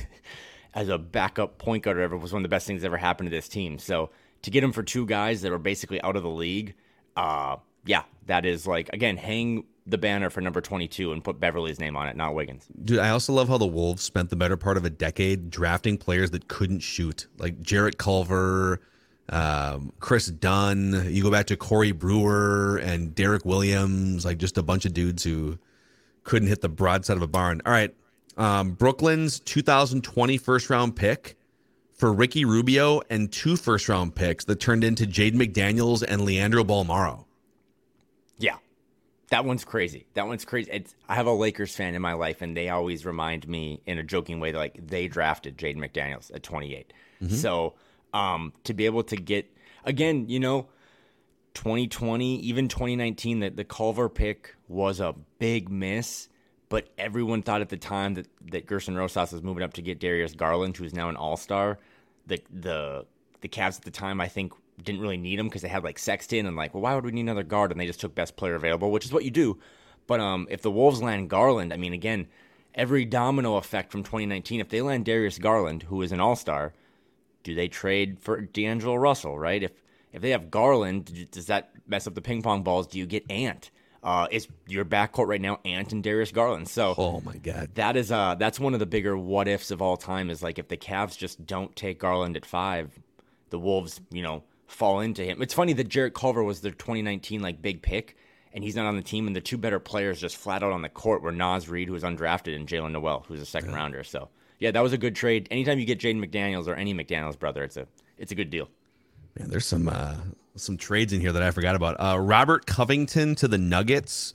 as a backup point guard. Ever was one of the best things that ever happened to this team. So to get him for two guys that are basically out of the league, uh, yeah, that is like again hang the banner for number 22 and put Beverley's name on it, not Wiggins. Dude, I also love how the Wolves spent the better part of a decade drafting players that couldn't shoot, like Jarrett Culver, um, Kris Dunn. You go back to Corey Brewer and Derrick Williams, like just a bunch of dudes who couldn't hit the broadside of a barn. All right. Um, Brooklyn's 2020 first round pick for Ricky Rubio and two first round picks that turned into Jaden McDaniels and Leandro Bolmaro. Yeah. That one's crazy. That one's crazy. It's, I have a Lakers fan in my life, and they always remind me in a joking way that like they drafted Jaden McDaniels at 28. Mm-hmm. So um, to be able to get again, you know, 2020, even 2019, that the Culver pick was a big miss. But everyone thought at the time that that Gersson Rosas was moving up to get Darius Garland, who is now an All Star. The the the Cavs at the time, I think, didn't really need him because they had like Sexton and like, well, why would we need another guard? And they just took best player available, which is what you do. But um, if the Wolves land Garland, I mean, again, every domino effect from 2019. If they land Darius Garland, who is an All Star, do they trade for D'Angelo Russell? Right? If if they have Garland, does that mess up the ping pong balls? Do you get Ant? Uh, is your backcourt right now Ant and Darius Garland? So, oh my god, that is uh that's one of the bigger what ifs of all time. Is like if the Cavs just don't take Garland at five, the Wolves, you know, fall into him. It's funny that Jarrett Culver was their 2019 like big pick, and he's not on the team. And the two better players just flat out on the court were Naz Reid, who was undrafted, and Jaylen Nowell, who's a second yeah. rounder. So yeah, that was a good trade. Anytime you get Jaden McDaniels or any McDaniels brother, it's a it's a good deal. Man, there's some uh, some trades in here that I forgot about. Uh, Robert Covington to the Nuggets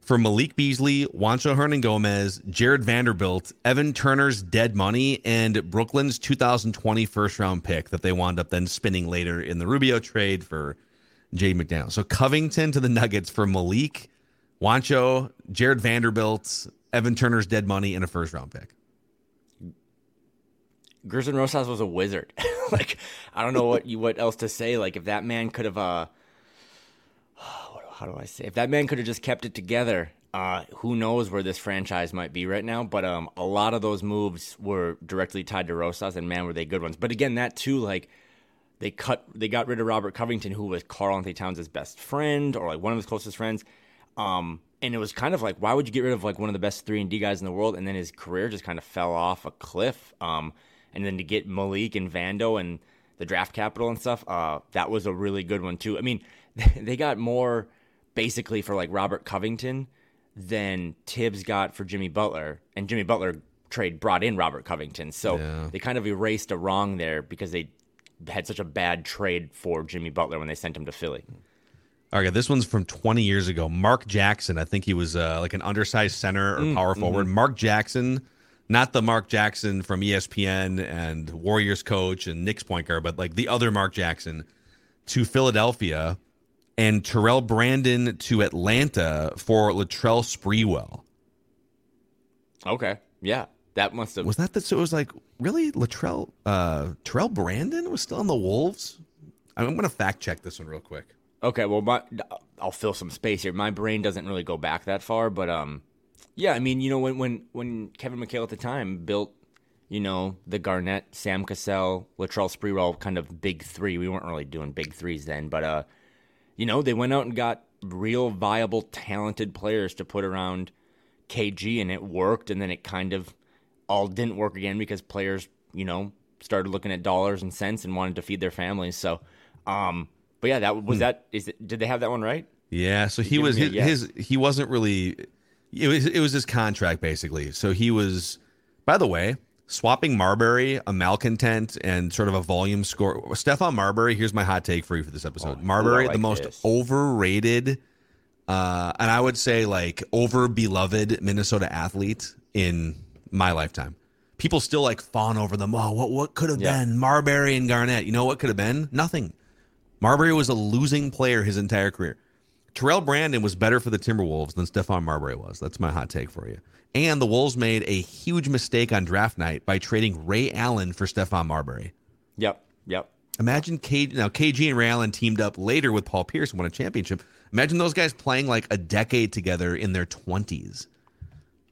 for Malik Beasley, Juancho Hernangomez, Jarred Vanderbilt, Evan Turner's dead money, and Brooklyn's 2020 first round pick that they wound up then spinning later in the Rubio trade for Jay McDaniel. So Covington to the Nuggets for Malik, Juancho, Jarred Vanderbilt, Evan Turner's dead money, and a first round pick. Gersson Rosas was a wizard. <laughs> like I don't know what you what else to say. Like if that man could have uh <sighs> how do I say? If that man could have just kept it together, uh, who knows where this franchise might be right now? But um, a lot of those moves were directly tied to Rosas, and man, were they good ones. But again, that too, like they cut, they got rid of Robert Covington, who was Karl-Anthony Towns' best friend or like one of his closest friends. Um, and it was kind of like, why would you get rid of like one of the best three and D guys in the world? And then his career just kind of fell off a cliff. Um, and then to get Malik and Vando and the draft capital and stuff, uh, that was a really good one too. I mean, <laughs> they got more basically for like Robert Covington than Thibs got for Jimmy Butler, and Jimmy Butler trade brought in Robert Covington. So yeah. they kind of erased a wrong there because they had such a bad trade for Jimmy Butler when they sent him to Philly. All right, this one's from 20 years ago. Mark Jackson, I think he was uh, like an undersized center or mm, power forward. Mm-hmm. Mark Jackson, not the Mark Jackson from ESPN and Warriors coach and Knicks point guard, but like the other Mark Jackson to Philadelphia and Terrell Brandon to Atlanta for Latrell Sprewell. Okay. Yeah. That must have was that the so it was like really Latrell uh Terrell Brandon was still on the Wolves. I'm gonna fact check this one real quick. Okay, well my I'll fill some space here. My brain doesn't really go back that far, but um yeah, I mean, you know, when when when Kevin McHale at the time built, you know, the Garnett, Sam Cassell, Latrell Sprewell kind of big three. We weren't really doing big threes then, but uh you know, they went out and got real viable, talented players to put around KG, and it worked. And then it kind of all didn't work again because players, you know, started looking at dollars and cents and wanted to feed their families. So, um, but yeah, that was hmm. that. Is it, did they have that one right? Yeah. So he was his, yes. his, he wasn't really. It was it was his contract basically. So he was. By the way, swapping Marbury, a malcontent, and sort of a volume score. Stephon Marbury, here's my hot take for you for this episode. Oh, Marbury, like the most this. overrated uh, and I would say like over beloved Minnesota athlete in my lifetime. People still like fawn over them. Oh, what what could have yeah. been Marbury and Garnett? You know what could have been? Nothing. Marbury was a losing player his entire career. Terrell Brandon was better for the Timberwolves than Stephon Marbury was. That's my hot take for you. And the Wolves made a huge mistake on draft night by trading Ray Allen for Stephon Marbury. Yep. Yep. Imagine K now KG and Ray Allen teamed up later with Paul Pierce and won a championship. Imagine those guys playing like a decade together in their twenties.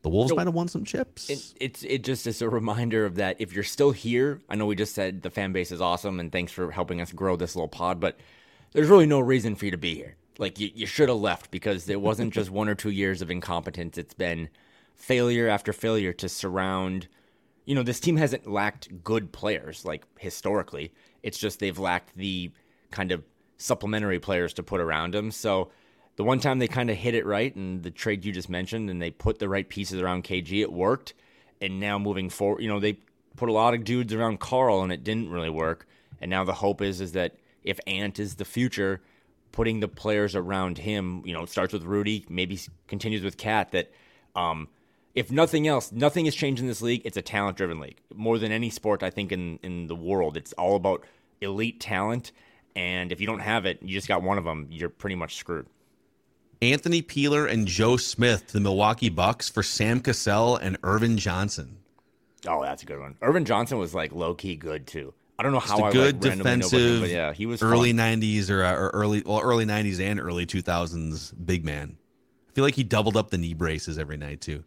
The Wolves might have won some chips. It, it's it just is a reminder of that. If you're still here, I know we just said the fan base is awesome and thanks for helping us grow this little pod, but there's really no reason for you to be here. Like you, you should have left because it wasn't just one or two years of incompetence. It's been failure after failure to surround. You know, this team hasn't lacked good players like historically. It's just they've lacked the kind of supplementary players to put around them. So the one time they kind of hit it right and the trade you just mentioned and they put the right pieces around KG, it worked. And now moving forward, you know, they put a lot of dudes around Karl and it didn't really work. And now the hope is is that if Ant is the future, putting the players around him, you know, starts with Rudy, maybe continues with KAT that um, if nothing else, nothing has changed in this league. It's a talent driven league. More than any sport, I think, in, in the world. It's all about elite talent. And if you don't have it, you just got one of them, you're pretty much screwed. Anthony Peeler and Joe Smith to the Milwaukee Bucks for Sam Cassell and Ervin Johnson. Oh, that's a good one. Ervin Johnson was like low key good too. I don't know how a good like, defensive. Yeah, he was early fun. '90s or, uh, or early well early '90s and early 2000s big man. I feel like he doubled up the knee braces every night too.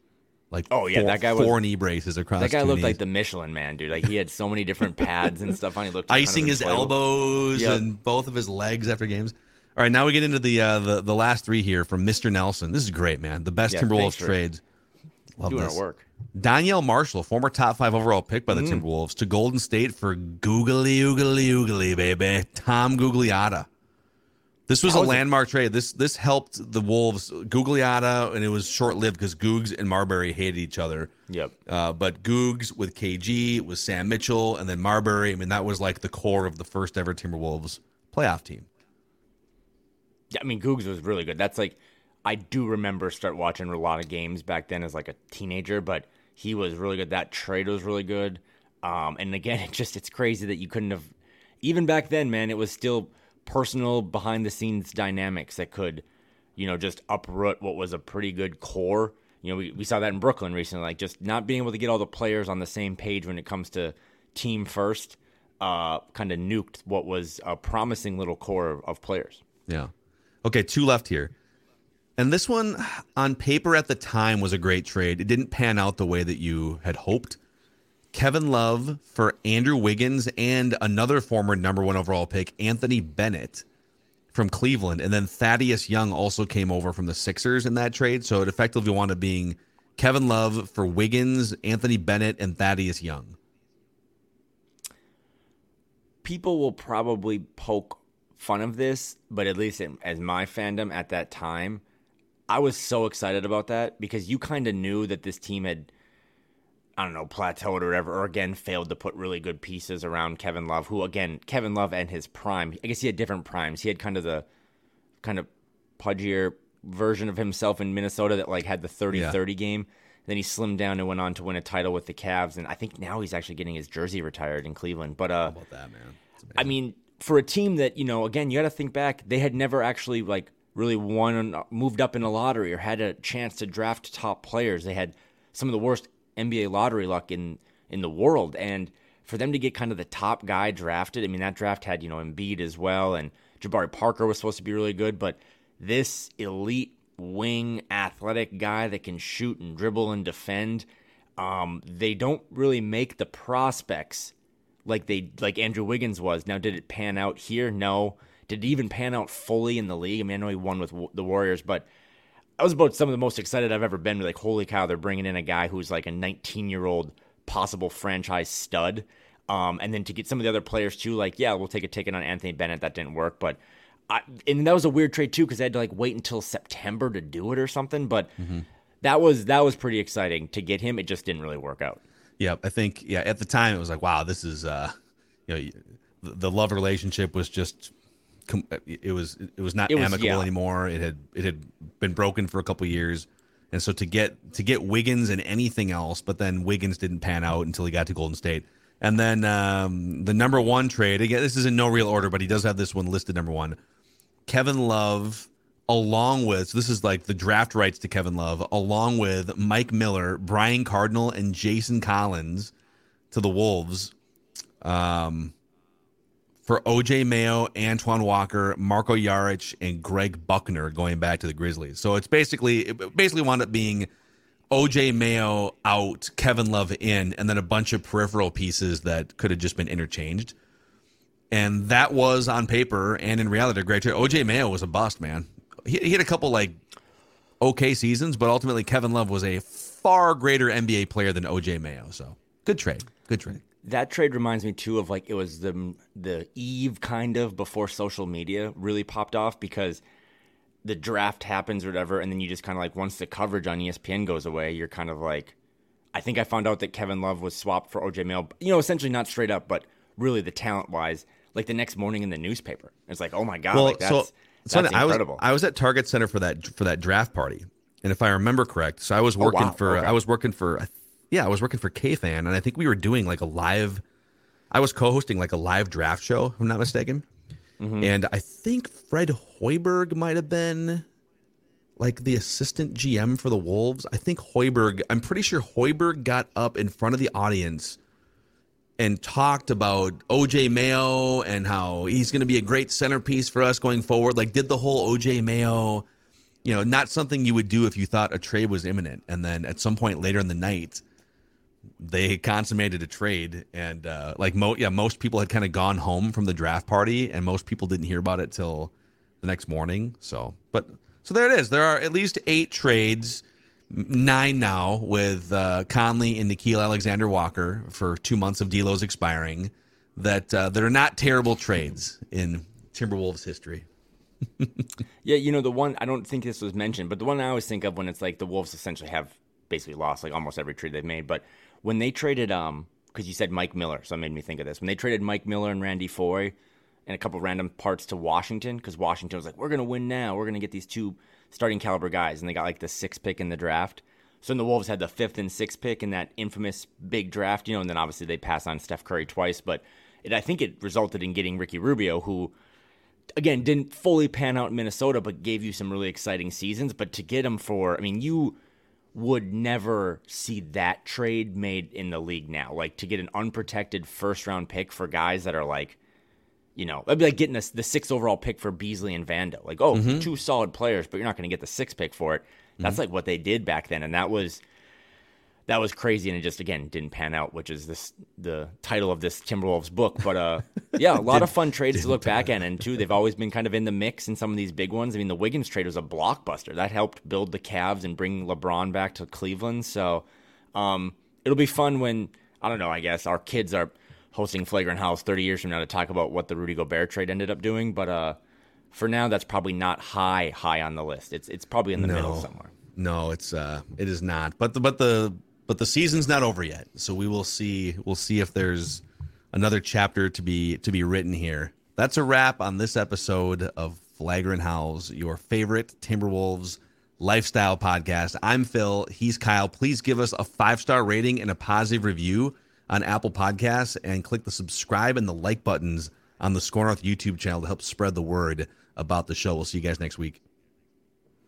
Like oh yeah, four, that guy was four knee braces across. That guy looked knees. like the Michelin man, dude. Like he had so many different pads and stuff on. He looked icing kind of his elbows yep. and both of his legs after games. All right, now we get into the uh, the the last three here from Mr. Nelson. This is great, man. The best yeah, Timberwolves trades. Love doing this. our work. Donyell Marshall, former top five overall pick by the mm. Timberwolves, to Golden State for googly oogly oogly baby Tom Gugliotta. This was How a landmark it? trade. This this helped the Wolves. Gugliotta, and it was short lived because Googs and Marbury hated each other. Yep. Uh, but Googs with KG was Sam Mitchell, and then Marbury. I mean, that was like the core of the first ever Timberwolves playoff team. Yeah, I mean, Googs was really good. That's like I do remember start watching a lot of games back then as like a teenager, but he was really good. That trade was really good. Um, and again, <laughs> it just it's crazy that you couldn't have even back then, man. It was still personal behind the scenes dynamics that could, you know, just uproot what was a pretty good core. You know, we, we saw that in Brooklyn recently, like just not being able to get all the players on the same page when it comes to team first, uh, kind of nuked what was a promising little core of, of players. Yeah. Okay, two left here. And this one, on paper at the time, was a great trade. It didn't pan out the way that you had hoped. Kevin Love for Andrew Wiggins and another former number one overall pick, Anthony Bennett from Cleveland. And then Thaddeus Young also came over from the Sixers in that trade. So it effectively wound up being Kevin Love for Wiggins, Anthony Bennett, and Thaddeus Young. People will probably poke fun of this, but at least as my fandom at that time, I was so excited about that because you kind of knew that this team had I don't know, plateaued or whatever, or again failed to put really good pieces around Kevin Love, who again, Kevin Love and his prime, I guess he had different primes. He had kind of the kind of pudgier version of himself in Minnesota that like had the 30 yeah. 30 game. Then he slimmed down and went on to win a title with the Cavs. And I think now he's actually getting his jersey retired in Cleveland. But uh How about that, man? I mean, for a team that, you know, again, you gotta think back, they had never actually like really won moved up in a lottery or had a chance to draft top players. They had some of the worst NBA lottery luck in in the world, and for them to get kind of the top guy drafted, I mean that draft had you know Embiid as well, and Jabari Parker was supposed to be really good, but this elite wing athletic guy that can shoot and dribble and defend, um, they don't really make the prospects like they like Andrew Wiggins was. Now, did it pan out here? No. Did it even pan out fully in the league? I mean, I know he won with the Warriors, but I was about some of the most excited I've ever been. Like, holy cow, they're bringing in a guy who's like a 19 year old possible franchise stud. Um, and then to get some of the other players too, like, yeah, we'll take a ticket on Anthony Bennett. That didn't work, but I, and that was a weird trade too because they had to like wait until September to do it or something. But mm-hmm. that was that was pretty exciting to get him. It just didn't really work out. Yeah, I think yeah at the time it was like, wow, this is uh, you know, the love relationship was just it was it was not it was, amicable yeah. anymore. It had it had been broken for a couple years. And so to get to get Wiggins and anything else, but then Wiggins didn't pan out until he got to Golden State. And then um, the number one trade again. This is in no real order, but he does have this one listed number one. Kevin Love, along with so this is like the draft rights to Kevin Love, along with Mike Miller, Brian Cardinal, and Jason Collins to the Wolves. Um, for OJ Mayo, Antoine Walker, Marko Jaric, and Greg Buckner going back to the Grizzlies. So it's basically it basically wound up being OJ Mayo out, Kevin Love in, and then a bunch of peripheral pieces that could have just been interchanged. And that was on paper and in reality a great trade. OJ Mayo was a bust, man. He, he had a couple like okay seasons, but ultimately Kevin Love was a far greater NBA player than OJ Mayo. So good trade. Good trade. That trade reminds me too of like it was the the eve kind of before social media really popped off because the draft happens or whatever, and then you just kind of like once the coverage on ESPN goes away, you're kind of like, I think I found out that Kevin Love was swapped for OJ Mayo. You know, essentially not straight up, but really the talent wise, like the next morning in the newspaper. It's like, oh my god, well, like that's, so, that's so incredible. I was I was at Target Center for that for that draft party, and if I remember correct, so I was oh, working oh, wow. for okay. I was working for yeah, I was working for KFan, and I think we were doing like a live. I was co-hosting like a live draft show, if I'm not mistaken. Mm-hmm. And I think Fred Hoiberg might have been like the assistant GM for the Wolves. I think Hoiberg, I'm pretty sure Hoiberg got up in front of the audience and talked about OJ Mayo and how he's going to be a great centerpiece for us going forward. Like, did the whole OJ Mayo, you know, not something you would do if you thought a trade was imminent. And then at some point later in the night, they consummated a trade and uh, like mo- yeah most people had kind of gone home from the draft party and most people didn't hear about it till the next morning so but so there it is there are at least eight trades nine now with uh, Conley and Nickeil Alexander Walker for two months of D'Lo's expiring that uh, that are not terrible trades in Timberwolves history. <laughs> yeah, you know the one I don't think this was mentioned, but the one I always think of when it's like the Wolves essentially have basically lost like almost every trade they've made, but when they traded um because you said Mike Miller, so it made me think of this. When they traded Mike Miller and Randy Foye and a couple random parts to Washington, because Washington was like, we're gonna win now, we're gonna get these two starting caliber guys, and they got like the sixth pick in the draft. So then the Wolves had the fifth and sixth pick in that infamous big draft, you know, and then obviously they passed on Steph Curry twice, but it, I think it resulted in getting Ricky Rubio, who again didn't fully pan out in Minnesota, but gave you some really exciting seasons. But to get him for, I mean, you would never see that trade made in the league now. Like to get an unprotected first round pick for guys that are like, you know, it'd be like getting a, the sixth overall pick for Beasley and Vando. Like, oh, mm-hmm. two solid players, but you're not going to get the sixth pick for it. That's mm-hmm. like what they did back then, and that was that was crazy and it just again didn't pan out which is this the title of this timberwolves book but uh <laughs> yeah a lot of fun trades to look back at and too they've always been kind of in the mix in some of these big ones. I mean the wiggins trade was a blockbuster. That helped build the Cavs and bring lebron back to cleveland. So um it'll be fun when i don't know i guess our kids are hosting Flagrant Howls 30 years from now to talk about what the rudy gobert trade ended up doing but uh for now that's probably not high high on the list. It's it's probably in the no. middle somewhere. No, it's uh, it is not. But the but the but the season's not over yet. So we will see. We'll see if there's another chapter to be to be written here. That's a wrap on this episode of Flagrant Howls, your favorite Timberwolves lifestyle podcast. I'm Phil. He's Kyle. Please give us a five star rating and a positive review on Apple Podcasts, and click the subscribe and the like buttons on the SKOR North YouTube channel to help spread the word about the show. We'll see you guys next week.